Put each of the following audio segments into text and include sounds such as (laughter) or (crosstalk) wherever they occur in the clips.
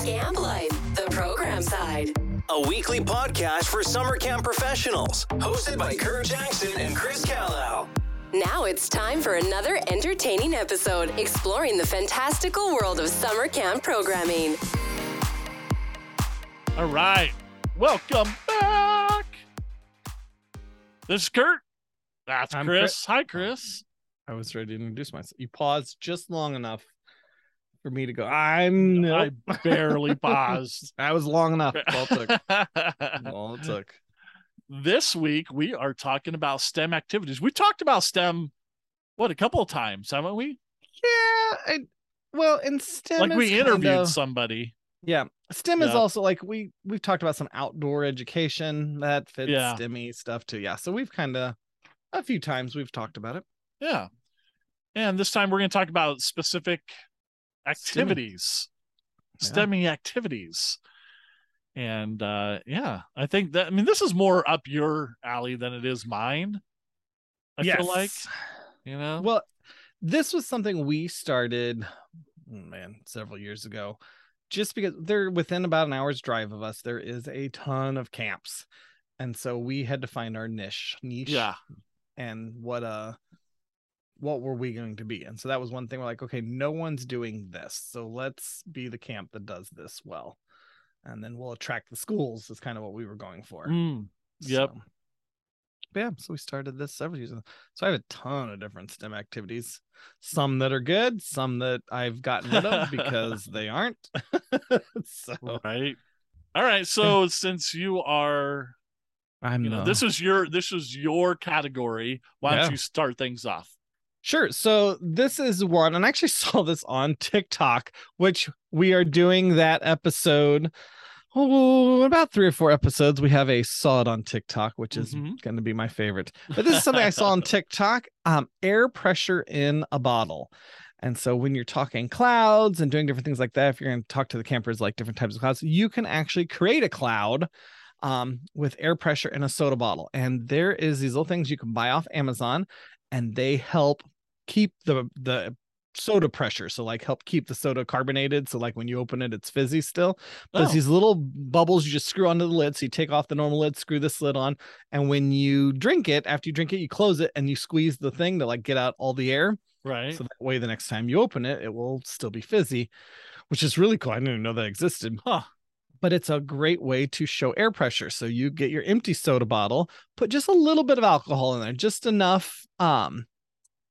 Scamp Life, the program side. A weekly podcast for summer camp professionals. Hosted by Curt Jackson and Chris Callow. Now it's time for another entertaining episode exploring the fantastical world of summer camp programming. All right. Welcome back. This is Curt. That's I'm Chris. Hi, Chris. I was ready to introduce myself. You paused just long enough for me to go. I'm. I (laughs) barely paused. That was long enough. (laughs) All it took. All it took. this week, we are talking about STEM activities. We talked about STEM, what, a couple of times, haven't we? Yeah. I, well, and STEM. like, we interviewed of- somebody. Yeah, STEM is also like we we've talked about some outdoor education that fits Yeah. STEMmy stuff too. Yeah, so we've kind of a few times we've talked about it. Yeah. And this time, we're going to talk about specific activities, Yeah. Activities. And uh yeah, I think that I mean this is more up your alley than it is mine. I feel like, you know. Well, this was something we started, oh, man, several years ago, just because they're within about an hour's drive of us. There is a ton of camps, and so we had to find our niche, niche, yeah. and what uh, what were we going to be? And so that was one thing. We're like, okay, no one's doing this, so let's be the camp that does this well, and then we'll attract the schools. Is kind of what we were going for. Mm, Yep. So, yeah, so we started this several years ago. So I have a ton of different STEM activities. Some that are good, some that I've gotten rid of (laughs) because they aren't. (laughs) so right. All right. So (laughs) since you are, I'm you know, this is your this is your category. Why don't you start things off? Sure. So this is one, and I actually (laughs) saw this on TikTok, which we are doing that episode. Oh, about three or four episodes. We have a saw it on TikTok, which is Mhm. going to be my favorite. But this is something I saw on (laughs) TikTok. Um, air pressure in a bottle. And so when you're talking clouds and doing different things like that, if you're going to talk to the campers like different types of clouds, you can actually create a cloud um, with air pressure in a soda bottle. And there is these little things you can buy off Amazon, and they help keep the the soda pressure. So like help keep the soda carbonated. So like when you open it, it's fizzy still. But Oh. these little bubbles you just screw onto the lid. So you take off the normal lid, screw this lid on, and when you drink it, after you drink it, you close it and you squeeze the thing to like get out all the air. Right. So that way, the next time you open it, it will still be fizzy, which is really cool. I didn't even know that existed. Huh. But it's a great way to show air pressure. So you get your empty soda bottle, put just a little bit of alcohol in there, just enough um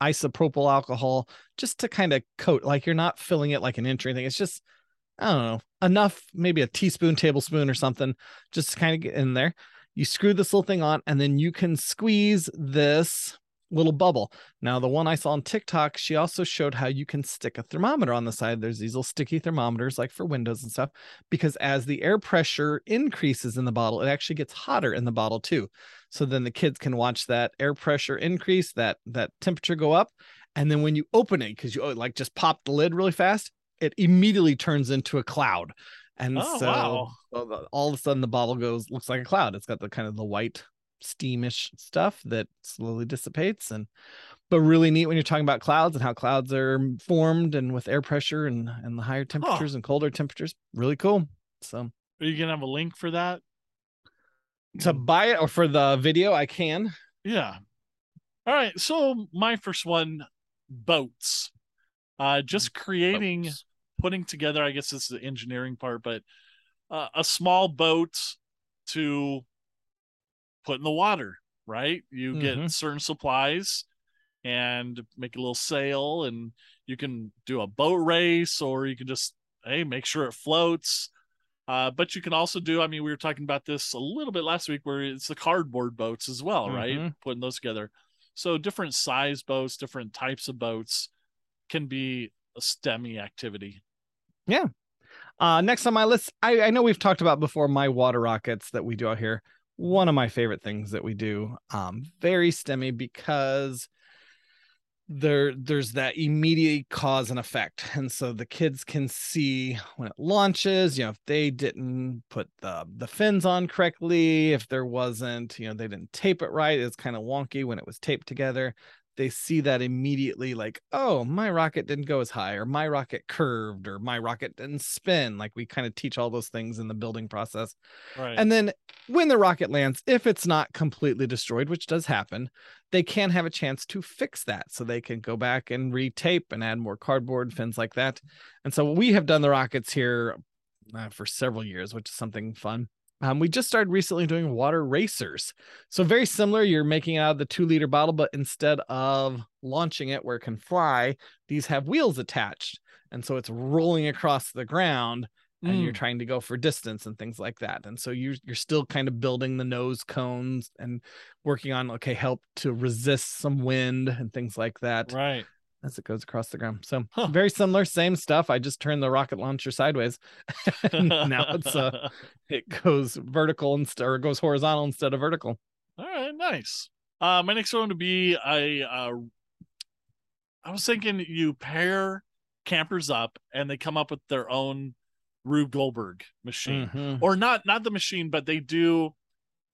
isopropyl alcohol, just to kind of coat. Like you're not filling it like an inch or anything. It's just I don't know enough, maybe a teaspoon, tablespoon, or something, just to kind of get in there. You screw this little thing on, and then you can squeeze this little bubble. Now, the one I saw on TikTok, she also showed how you can stick a thermometer on the side. There's these little sticky thermometers, like for windows and stuff, because as the air pressure increases in the bottle, it actually gets hotter in the bottle too. So then the kids can watch that air pressure increase, that that temperature go up, and then when you open it, because you oh, like just pop the lid really fast, it immediately turns into a cloud. And Oh, so, wow. all of a sudden the bottle goes looks like a cloud. It's got the kind of the white steamish stuff that slowly dissipates and but really neat when you're talking about clouds and how clouds are formed and with air pressure and and the higher temperatures and colder temperatures really cool so Are you gonna have a link for that? to buy it or for the video i can Yeah. All right. So my first one, boats. Uh, just creating, Boats. putting together. I guess this is the engineering part, but uh, a small boat to put in the water. Right. You get Mhm. certain supplies and make a little sail, and you can do a boat race, or you can just hey make sure it floats. Uh, but you can also do, I mean, we were talking about this a little bit last week where it's the cardboard boats as well, right? Mhm. Putting those together. So different size boats, different types of boats can be a STEMmy activity. Yeah uh next on my list i i know we've talked about before my water rockets that we do out here one of my favorite things that we do um very stemmy because there there's that immediate cause and effect. And so the kids can see when it launches you know if they didn't put the the fins on correctly if there wasn't you know they didn't tape it right it's kind of wonky when it was taped together they see that immediately like oh my rocket didn't go as high or my rocket curved or my rocket didn't spin. Like we kind of teach all those things in the building process. Right. and then when the rocket lands if it's not completely destroyed which does happen they can have a chance to fix that. So they can go back and retape and add more cardboard fins like that. And so we have done the rockets here uh, for several years which is something fun um, we just started recently doing water racers. So very similar. You're making it out of the two liter bottle, but instead of launching it where it can fly, these have wheels attached. And so it's rolling across the ground and you're Mm. trying to go for distance and things like that. And so you're, you're still kind of building the nose cones and working on okay, help to resist some wind and things like that right. As it goes across the ground. So Huh. very similar, same stuff. I just turned the rocket launcher sideways. (laughs) now it's uh (laughs) it goes vertical instead or it goes horizontal instead of vertical. All right, nice. Uh, my next one would be I. Uh, I was thinking you pair campers up and they come up with their own Rube Goldberg machine, Mhm. or not not the machine, but they do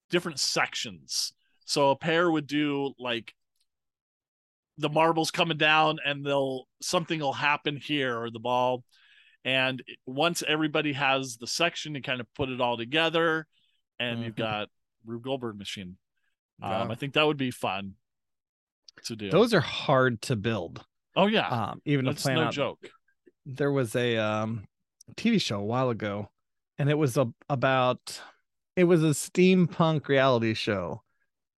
different sections. So a pair would do like the marbles coming down, and they'll something will happen here or the ball. And once everybody has the section, you kind of put it all together, and you've Mhm. got Rube Goldberg machine. Um, I think that would be fun to do. Those are hard to build. oh yeah, Um, even to that's plan no out. joke. There was a um TV show a while ago, and it was a, about it was a steampunk reality show,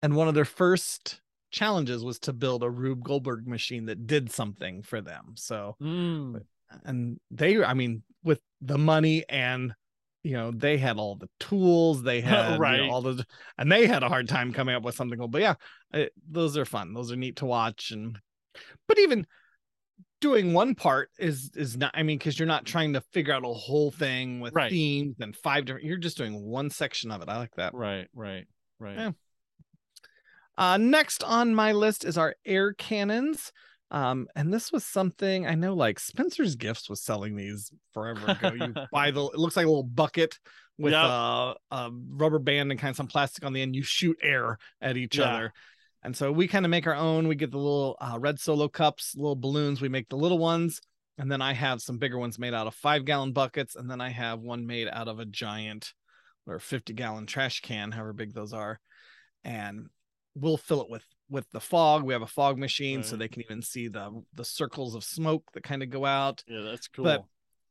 and one of their first challenges was to build a Rube Goldberg machine that did something for them. So Mm, and they i mean with the money and you know they had all the tools they (laughs) had you know, all the and they had a hard time coming up with something cool but yeah it, those are fun those are neat to watch and but even doing one part is is not i mean because you're not trying to figure out a whole thing with Right. themes and five different you're just doing one section of it i like that right, right, right. Yeah. Uh, next on my list is our air cannons. Um, and this was something I know like Spencer's Gifts was selling these forever ago. You (laughs) buy the it looks like a little bucket with Yep. uh, a rubber band and kind of some plastic on the end. You shoot air at each Yeah. other. And so we kind of make our own. We get the little uh, red solo cups, little balloons. We make the little ones. And then I have some bigger ones made out of five gallon buckets. And then I have one made out of a giant or 50 gallon trash can, however big those are. And we'll fill it with with the fog. We have a fog machine so they can even see the the circles of smoke that kind of go out. Yeah, that's cool. But-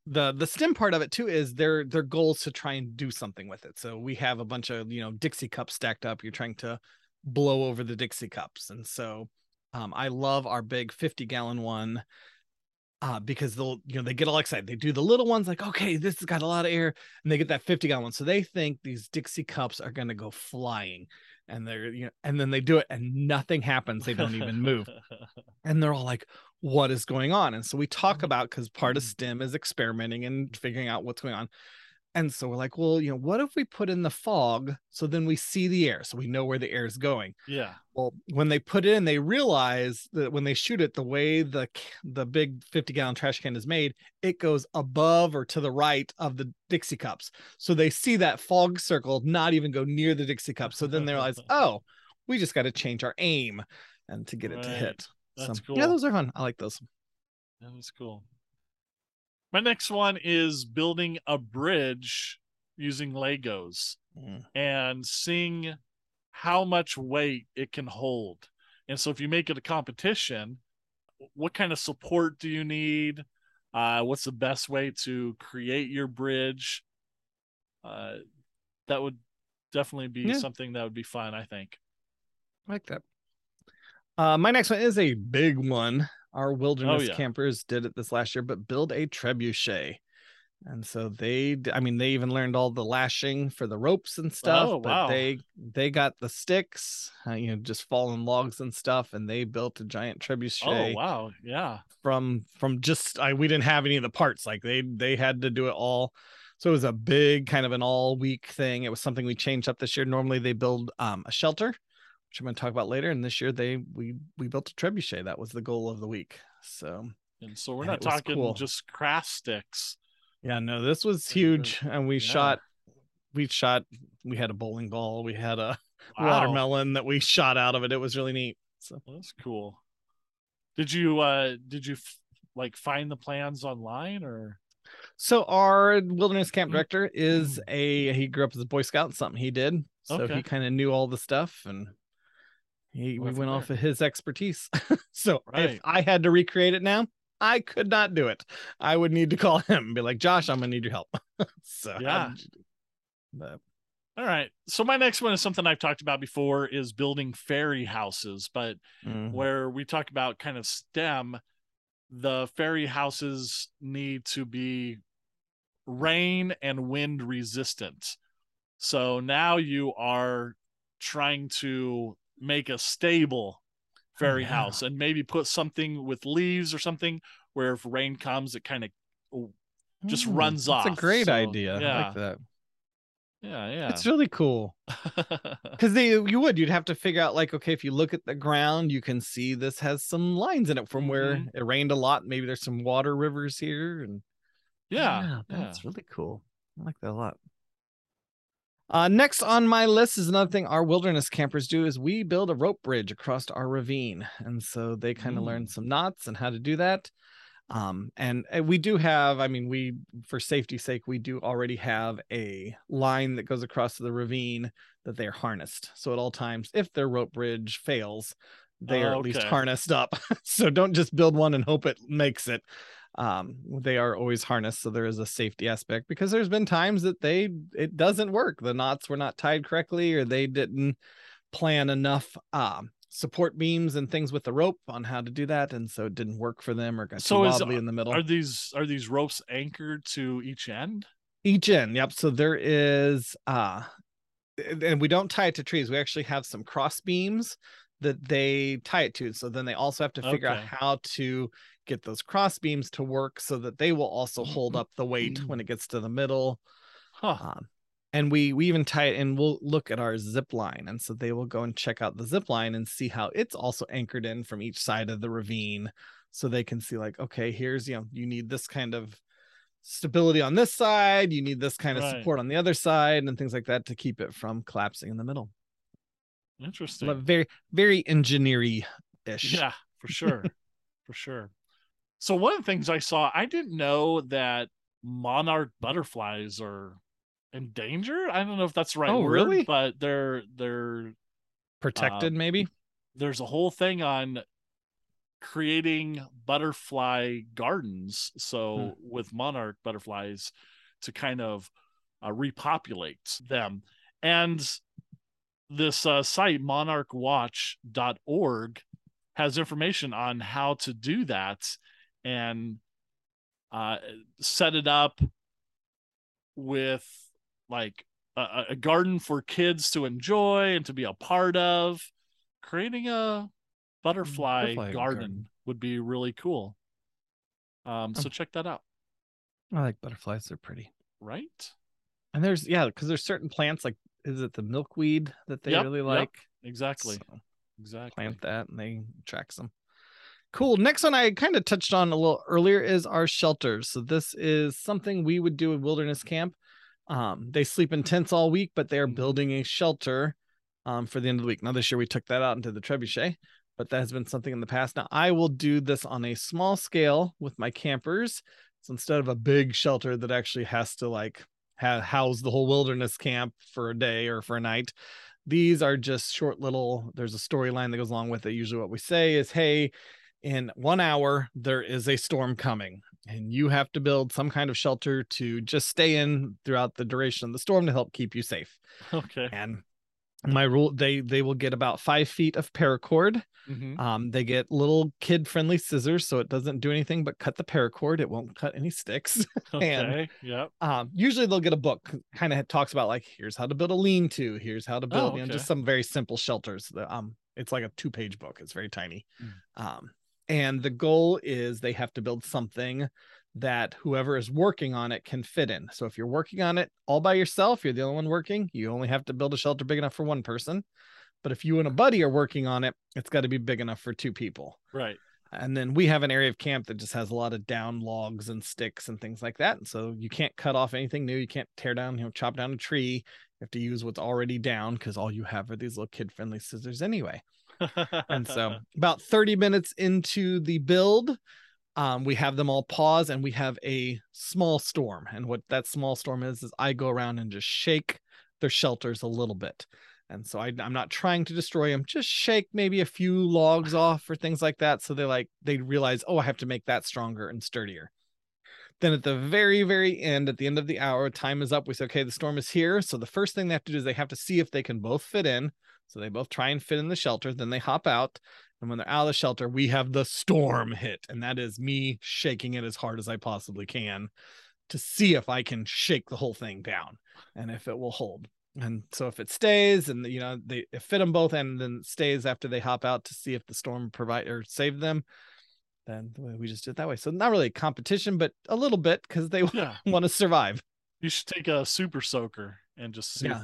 The the stem part of it too is their their goal is to try and do something with it. So we have a bunch of, you know, Dixie cups stacked up. You're trying to blow over the Dixie cups. And so um, I love our big 50 gallon one uh, because they'll, you know, they get all excited. They do the little ones like, okay, this has got a lot of air, and they get that 50 gallon one. So they think these Dixie cups are going to go flying. And they're, you know, and then they do it and nothing happens. They don't even move. (laughs) And they're all like, what is going on? And so we talk Mhm. about because part of Mhm. STEM is experimenting and figuring out what's going on. And so we're like, well, you know, what if we put in the fog so then we see the air so we know where the air is going? yeah, Well, when they put it in, they realize that when they shoot it, the way the the big 50 gallon trash can is made, it goes above or to the right of the Dixie cups. So they see that fog circle not even go near the Dixie cups. So then they (laughs) realize, oh, we just got to change our aim and to get it to hit. That's so, cool. Yeah, those are fun. I like those. that was cool. My next one is building a bridge using Legos Mm. and seeing how much weight it can hold. And so if you make it a competition, what kind of support do you need? Uh, what's the best way to create your bridge? Uh, that would definitely be Yeah. something that would be fun, I think. I like that. Uh, my next one is a big one. Our wilderness Oh, yeah. campers did it this last year, but build a trebuchet. And so they, I mean, they even learned all the lashing for the ropes and stuff. Oh, but wow. they they got the sticks, uh, you know, just fallen logs and stuff, and they built a giant trebuchet Oh wow, yeah. from from just I we didn't have any of the parts. Like they they had to do it all. So it was a big kind of an all week thing. It was something we changed up this year. Normally they build um, a shelter, which I'm going to talk about later. And this year they we we built a trebuchet. That was the goal of the week. So And so we're And not talking cool. just craft sticks. yeah, no, this was huge. And we Yeah. shot we shot we had a bowling ball, we had a (laughs) Wow. watermelon that we shot out of it. It was really neat. So That's cool. Did you uh did you f- like find the plans online or So our wilderness camp Mm. director is a he grew up as a Boy Scout, something he did. So Okay. he kind of knew all the stuff and he we went off of his expertise. (laughs) so Right. if I had to recreate it now, I could not do it. I would need to call him and be like, Josh, I'm gonna need your help. (laughs) so Yeah. did you do- but All right. So my next one is something I've talked about before is building fairy houses, but mm, where we talk about kind of STEM, the fairy houses need to be rain and wind resistant. So now you are trying to make a stable fairy yeah. house and maybe put something with leaves or something where if rain comes, it kind of just mm, runs that's off. That's a great So, idea. I yeah. like that. yeah, yeah. It's really cool. (laughs) because they you would you'd have to figure out like okay if you look at the ground you can see this has some lines in it from where Mhm. it rained a lot maybe there's some water rivers here and yeah, that's really cool i like that a lot uh next on my list is another thing our wilderness campers do is we build a rope bridge across our ravine. And so they kind of learn some knots and how to do that. Um and, and we do have i mean we for safety's sake we do already have a line that goes across the ravine that they're harnessed. So at all times if their rope bridge fails they are at least harnessed up. (laughs) So don't just build one and hope it makes it um they are always harnessed so there is a safety aspect because there's been times that they it doesn't work. The knots were not tied correctly or they didn't plan enough um support beams and things with the rope on how to do that and so it didn't work for them or got So too is- in the middle. Are these are these ropes anchored to each end? each end yep. So there is uh and and we don't tie it to trees. We actually have some cross beams that they tie it to so then they also have to figure out how to get those cross beams to work so that they will also hold up the weight when it gets to the middle Huh. um, and we we even tie it and we'll look at our zip line and so they will go and check out the zip line and see how it's also anchored in from each side of the ravine so they can see like okay here's you know you need this kind of stability on this side you need this kind of Right. support on the other side and things like that to keep it from collapsing in the middle Interesting. But very very engineery ish Yeah, for sure. (laughs) for sure. So one of the things I saw, I didn't know that monarch butterflies are endangered. I don't know if that's the right Oh, word, really? but they're they're protected Uh, maybe there's a whole thing on creating butterfly gardens so with monarch butterflies to kind of uh, repopulate them and this uh, site monarchwatch.org has information on how to do that and uh, set it up with like a, a garden for kids to enjoy and to be a part of creating a butterfly, butterfly garden, garden. would be really cool um so Oh. check that out i like butterflies they're pretty right and there's yeah because there's certain plants like is it the milkweed that they Yep, really yep. like exactly So- exactly plant that and they attract them. Cool. Next one I kind of touched on a little earlier is our shelters. So this is something we would do in wilderness camp. Um, they sleep in tents all week, but they are building a shelter um, for the end of the week. Now this year we took that out into the trebuchet, but that has been something in the past. Now I will do this on a small scale with my campers. So instead of a big shelter that actually has to like house the whole wilderness camp for a day or for a night, these are just short little there's a storyline that goes along with it usually what we say is hey in one hour there is a storm coming and you have to build some kind of shelter to just stay in throughout the duration of the storm to help keep you safe. Okay. And my rule they they will get about five feet of paracord. Mhm. um they get little kid friendly scissors so it doesn't do anything but cut the paracord. It won't cut any sticks. (laughs) And- okay yep. um usually they'll get a book kind of talks about like here's how to build a lean-to here's how to build you know just some very simple shelters The- um it's like a two-page book it's very tiny. Mm. um and the goal is they have to build something that whoever is working on it can fit in so if you're working on it all by yourself you're the only one working you only have to build a shelter big enough for one person but if you and a buddy are working on it it's got to be big enough for two people right and then we have an area of camp that just has a lot of down logs and sticks and things like that. And so you can't cut off anything new. You can't tear down, you know, chop down a tree. You have to use what's already down because all you have are these little kid friendly scissors anyway. and so (laughs) about 30 minutes into the build um, we have them all pause and we have a small storm. And what that small storm is is i go around and just shake their shelters a little bit. And so I, i'm not trying to destroy them just shake maybe a few logs off or things like that so they like they realize oh i have to make that stronger and sturdier then at the very very end at the end of the hour time is up. We say okay the storm is here. So the first thing they have to do is they have to see if they can both fit in. So they both try and fit in the shelter then they hop out. And when they're out of the shelter, we have the storm hit. And that is me shaking it as hard as I possibly can to see if I can shake the whole thing down and if it will hold. And so if it stays and you know they fit them both and then stays after they hop out to see if the storm provide or save them, then we just did it that way. So not really a competition, but a little bit because they (laughs) Yeah. want to survive. You should take a super soaker and just Yeah,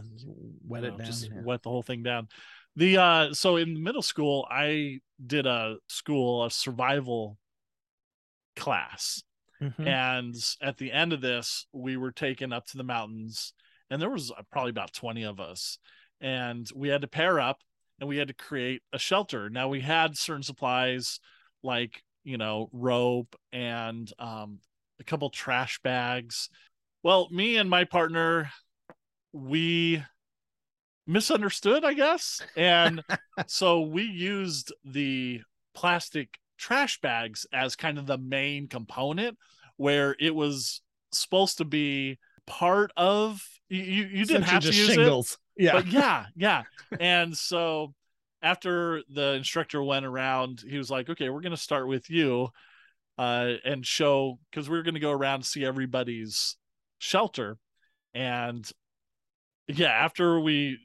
wet it know, down. just yeah. wet the whole thing down. The uh so in middle school I did a school a survival class Mhm. and at the end of this we were taken up to the mountains and there was uh, probably about 20 of us and we had to pair up and we had to create a shelter now we had certain supplies like you know rope and um, a couple trash bags well me and my partner we misunderstood i guess and (laughs) so we used the plastic trash bags as kind of the main component where it was supposed to be part of you you, didn't have to use shingles. it Yeah. but yeah (laughs) yeah and so after the instructor went around he was like okay we're going to start with you uh and show because we are going to go around and see everybody's shelter. And yeah after we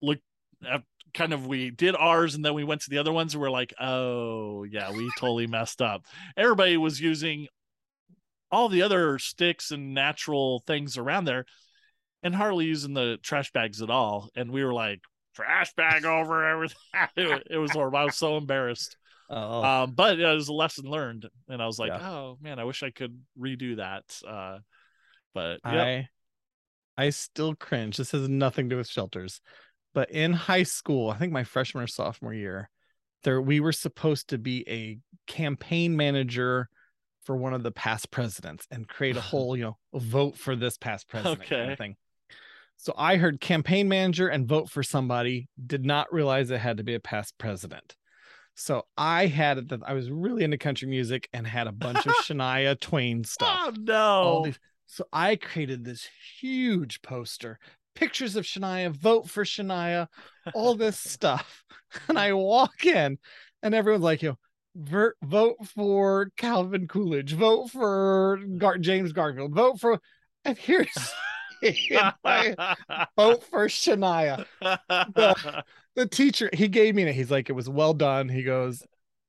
looked at kind of we did ours and then we went to the other ones and we're like oh yeah we (laughs) totally messed up. Everybody was using all the other sticks and natural things around there and hardly using the trash bags at all and we were like trash bag over everything (laughs) it, it was horrible i was so embarrassed Oh, um but it was a lesson learned and i was like Yeah. oh man i wish i could redo that uh but yeah I I still cringe. This has nothing to do with shelters. But in high school, I think my freshman or sophomore year, there we were supposed to be a campaign manager for one of the past presidents and create a (laughs) whole, you know, vote for this past president kind of thing. So I heard campaign manager and vote for somebody, did not realize it had to be a past president. So I had it that I was really into country music and had a bunch of (laughs) Shania Twain stuff oh no these. So I created this huge poster, pictures of Shania, vote for Shania, all this (laughs) stuff. (laughs) And I walk in, and everyone's like, you know, vote for Calvin Coolidge, vote for Gar- James Garfield, vote for, and here's vote for Shania. The teacher, he gave me, a- he's like, it was well done. He goes,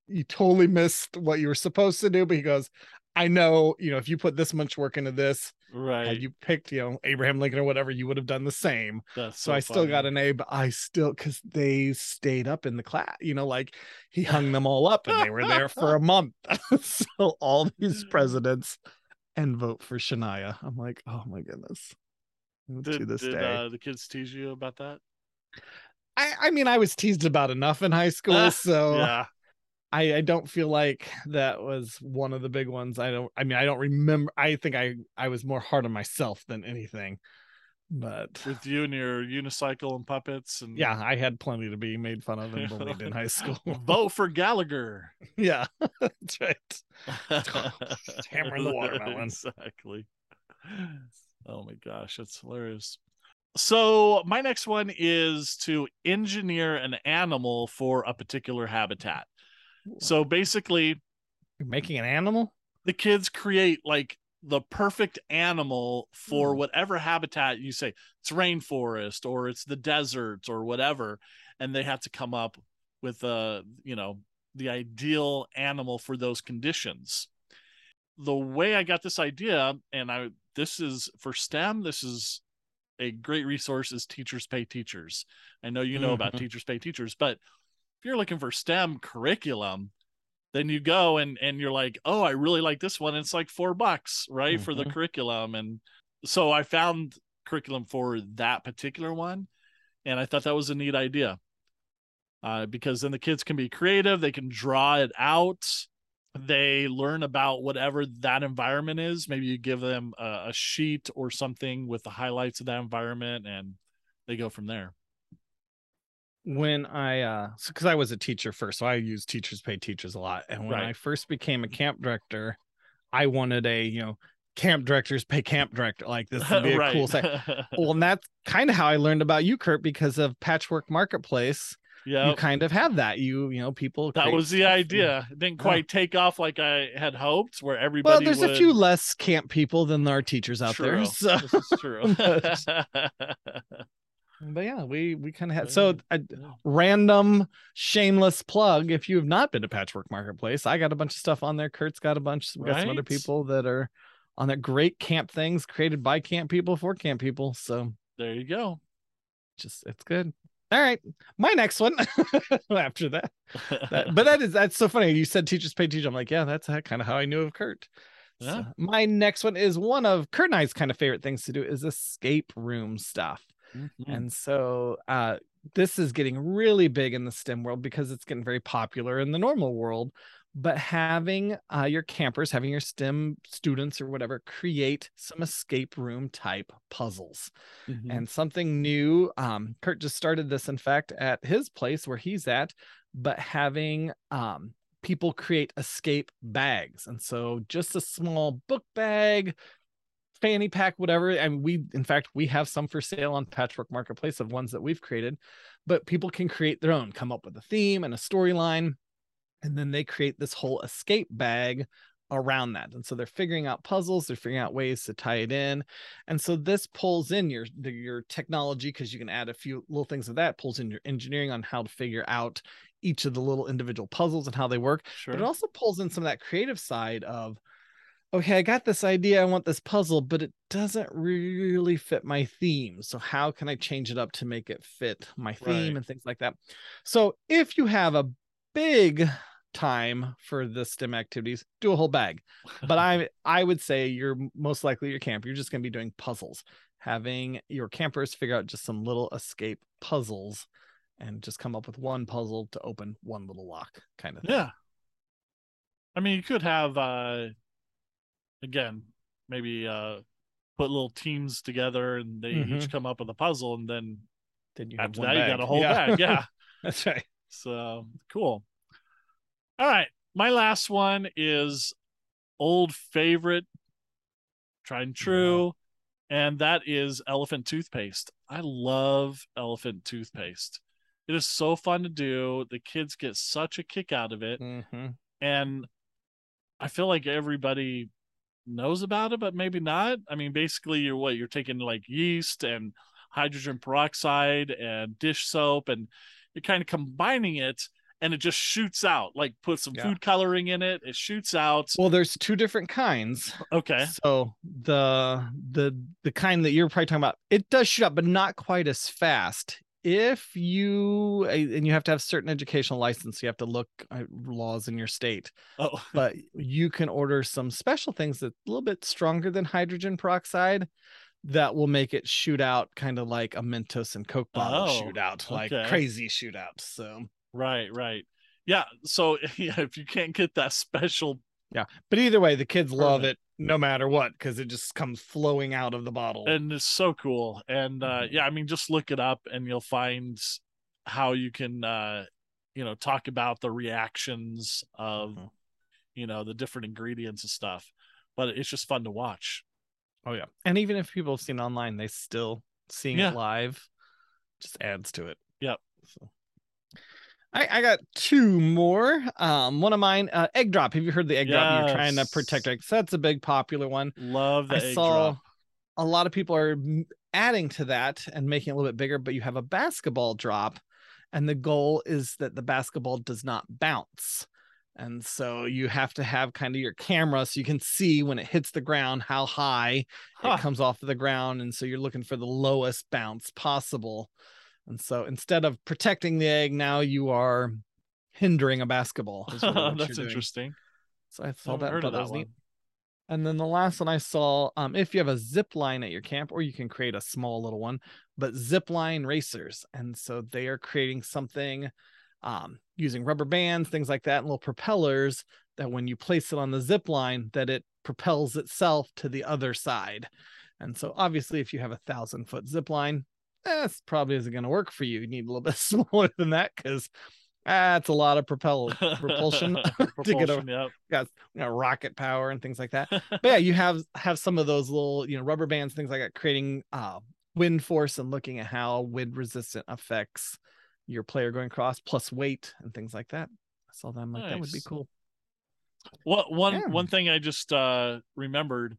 you totally missed what you were supposed to do, but he goes, I know, you know, if you put this much work into this, right had you picked, you know, Abraham Lincoln or whatever, you would have done the same. That's So, I still got an A, but I still because they stayed up in the class, you know, like he hung them all up and they were there for a month. (laughs) so all these (laughs) presidents and vote for Shania. I'm like, oh my goodness. Did, to this did day. uh, the kids tease you about that I, I mean, I was teased about enough in high school, (laughs) so yeah I, I don't feel like that was one of the big ones. I don't. I mean, I don't remember. I think I I was more hard on myself than anything. But with you and your unicycle and puppets and yeah, I had plenty to be made fun of and bullied in high (laughs) school. vote for Gallagher. (laughs) yeah, that's right. Hammering the watermelon. Exactly. Oh my gosh, that's hilarious. So my next one is to engineer an animal for a particular habitat. So basically, You're making an animal. the kids create like the perfect animal for Hmm. whatever habitat you say it's rainforest or it's the desert or whatever and they have to come up with a you know the ideal animal for those conditions the way i got this idea and i this is for stem this is a great resource is teachers pay teachers i know you know about Mhm. teachers pay teachers but if you're looking for stem curriculum then you go and and you're like oh i really like this one it's like four bucks right for the Mhm. curriculum and so i found curriculum for that particular one and i thought that was a neat idea uh, because then the kids can be creative. They can draw it out. They learn about whatever that environment is. Maybe you give them a, a sheet or something with the highlights of that environment, and they go from there. when I uh because I was a teacher first, so I use teachers pay teachers a lot. And when Right. I first became a camp director, I wanted a you know camp directors pay camp director like this would be a (laughs) cool site. (laughs) Well, and that's kind of how I learned about you, Curt, because of Patchwork Marketplace. Yeah, You kind of have that. You you know people. that was the stuff and- idea. Didn't Yeah. quite take off like I had hoped. Where everybody Well, there's would... a few less camp people than there are teachers out there. True. (laughs) So, This is true. (laughs) but (laughs) yeah, we we kind of had so a random shameless plug. If you have not been to Patchwork Marketplace, I got a bunch of stuff on there. Curt's got a bunch. We got some other people that are on that Great camp things created by camp people for camp people. So there you go. just it's good. All right, my next one (laughs) after that. that but that is that's so funny. You said teachers pay teachers. I'm like, yeah, that's kind of how I knew of Curt. So, my next one is one of Curt and I's kind of favorite things to do is escape room stuff. Mhm. And so uh this is getting really big in the STEM world because it's getting very popular in the normal world. But having uh, your campers, having your STEM students or whatever create some escape room type puzzles Mhm. and something new. Um, Curt just started this, in fact, at his place where he's at, but having um, people create escape bags. And so just a small book bag, fanny pack, whatever. And we, in fact, we have some for sale on Patchwork Marketplace of ones that we've created, but people can create their own, come up with a theme and a storyline. And then they create this whole escape bag around that. And so they're figuring out puzzles, they're figuring out ways to tie it in. And so this pulls in your your technology because you can add a few little things of that, pulls in your engineering on how to figure out each of the little individual puzzles and how they work. sure. But it also pulls in some of that creative side of okay, I got this idea, I want this puzzle, but it doesn't really fit my theme. So how can I change it up to make it fit my theme Right. and things like that? So if you have a big time for the STEM activities, do a whole bag. But I I would say you're most likely your camp. You're just going to be doing puzzles, having your campers figure out just some little escape puzzles, and just come up with one puzzle to open one little lock, kind of thing. Yeah. I mean, you could have uh again, maybe uh put little teams together and they Mhm. each come up with a puzzle and then Then you have after that you got a whole bag. Yeah. (laughs) that's right. So cool. All right. My last one is old favorite, tried and true, and that is elephant toothpaste. I love elephant toothpaste. It is so fun to do. The kids get such a kick out of it. hmm And I feel like everybody knows about it, but maybe not. I mean, basically, you're what you're taking like yeast and hydrogen peroxide and dish soap, and you're kind of combining it, and it just shoots out. Like put some Yeah. food coloring in it, it shoots out. Well, there's two different kinds. Okay, So the the the kind that you're probably talking about, it does shoot up, but not quite as fast. If you and you have to have certain educational license, you have to look at laws in your state. oh, But you can order some special things that's a little bit stronger than hydrogen peroxide that will make it shoot out kind of like a Mentos and Coke bottle Oh, shoot out, like okay. crazy shoot out. So right, right, yeah. So (laughs) yeah, if you can't get that special, yeah. but either way, the kids love Perfect. it no matter what because it just comes flowing out of the bottle. and it's so cool. And uh, Mhm. yeah, I mean, just look it up, and you'll find how you can, uh, you know, talk about the reactions of, Mhm. you know, the different ingredients and stuff. But it's just fun to watch. Oh yeah. And even if people have seen it online, they still seeing Yeah. it live just adds to it. Yep. So I, I got two more. Um, one of mine, uh, egg drop. Have you heard the egg drop? You're trying to protect Yes. eggs. So that's a big popular one. Love the I egg saw drop. a lot of people are adding to that and making it a little bit bigger, but you have a basketball drop, and the goal is that the basketball does not bounce. And so you have to have kind of your camera so you can see when it hits the ground how high Huh. it comes off of the ground. And so you're looking for the lowest bounce possible. And so instead of protecting the egg, now you are hindering a basketball. really (laughs) That's interesting. So I saw Haven't that, heard of that that neat. And then the last one I saw, um, if you have a zip line at your camp, or you can create a small little one, but zip line racers. And so they are creating something um, using rubber bands, things like that, and little propellers that when you place it on the zip line, that it propels itself to the other side. And so obviously, if you have a thousand foot zip line, that's probably isn't going to work for you. You need a little bit (laughs) smaller than that because that's a lot of propel (laughs) propulsion (laughs) to get a yep. got you know, rocket power and things like that. But yeah, you have have some of those little you know rubber bands, things like that, creating uh, wind force and looking at how wind resistant affects your player going across, plus weight and things like that. I saw them like that would be cool. What one Yeah. one thing I just uh remembered,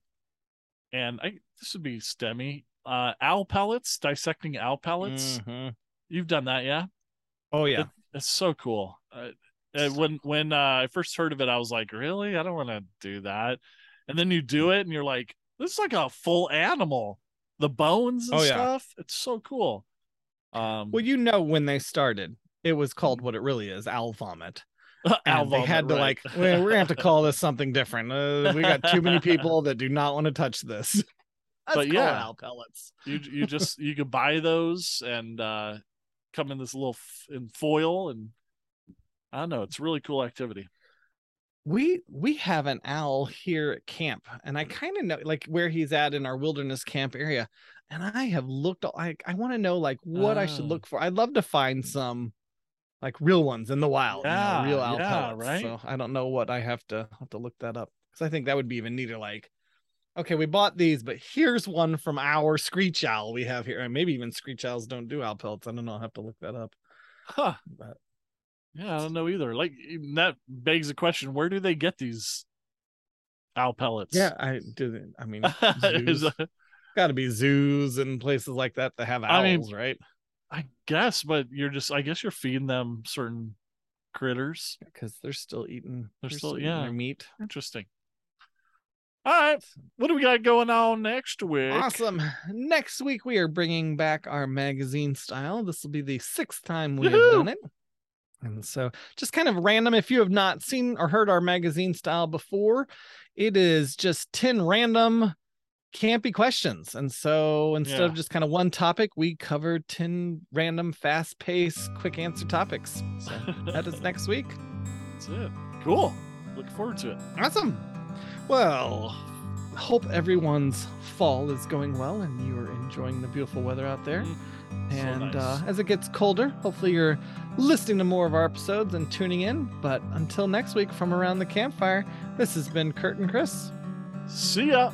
and I this would be STEMmy. Uh, owl pellets, dissecting owl pellets. Mhm. You've done that, yeah? Oh yeah, It's so cool. Uh, when when uh, I first heard of it, I was like, really? I don't want to do that. And then you do it, and you're like, this is like a full animal. The bones and Oh, yeah. stuff. It's so cool. Um, well you know when they started, it was called what it really is, owl vomit. (laughs) owl and they vomit, had to right. like well, we're gonna have to (laughs) call this something different uh, we got too many people that do not want to touch this Let's But yeah. owl pellets you you (laughs) just you could buy those and uh come in this little f- in foil and I don't know. It's a really cool activity. we we have an owl here at camp and i kind of know like where he's at in our wilderness camp area and i have looked like i want to know like what i should Oh. look for i'd love to find some like real ones in the wild you know, real owl yeah, pellets. right? so i don't know what i have to have to look that up because i think that would be even neater like okay we bought these but here's one from our screech owl we have here and maybe even screech owls don't do owl pellets i don't know i'll have to look that up Huh. but Yeah, I don't know either. Like that begs the question, where do they get these owl pellets? yeah i didn't. i mean (laughs) Is zoos. that- got to be zoos and places like that that have owls, I mean, right? I guess, but you're just I guess you're feeding them certain critters. Because they're still eating. They're still- eating yeah. their meat. Interesting. All right. What do we got going on next week? Awesome. Next week we are bringing back our magazine style. This will be the sixth time we have done it. And so, just kind of random. If you have not seen or heard our magazine style before, it is just ten random campy questions. And so, instead of just kind of one topic, we cover ten random, fast-paced, quick answer topics. So that is (laughs) next week. That's it. Cool. Looking forward to it. Awesome. Well, hope everyone's fall is going well and you are enjoying the beautiful weather out there. Mm, so and nice. uh, as it gets colder, hopefully you're listening to more of our episodes and tuning in. But until next week from around the campfire, this has been Curt and Chris. See ya.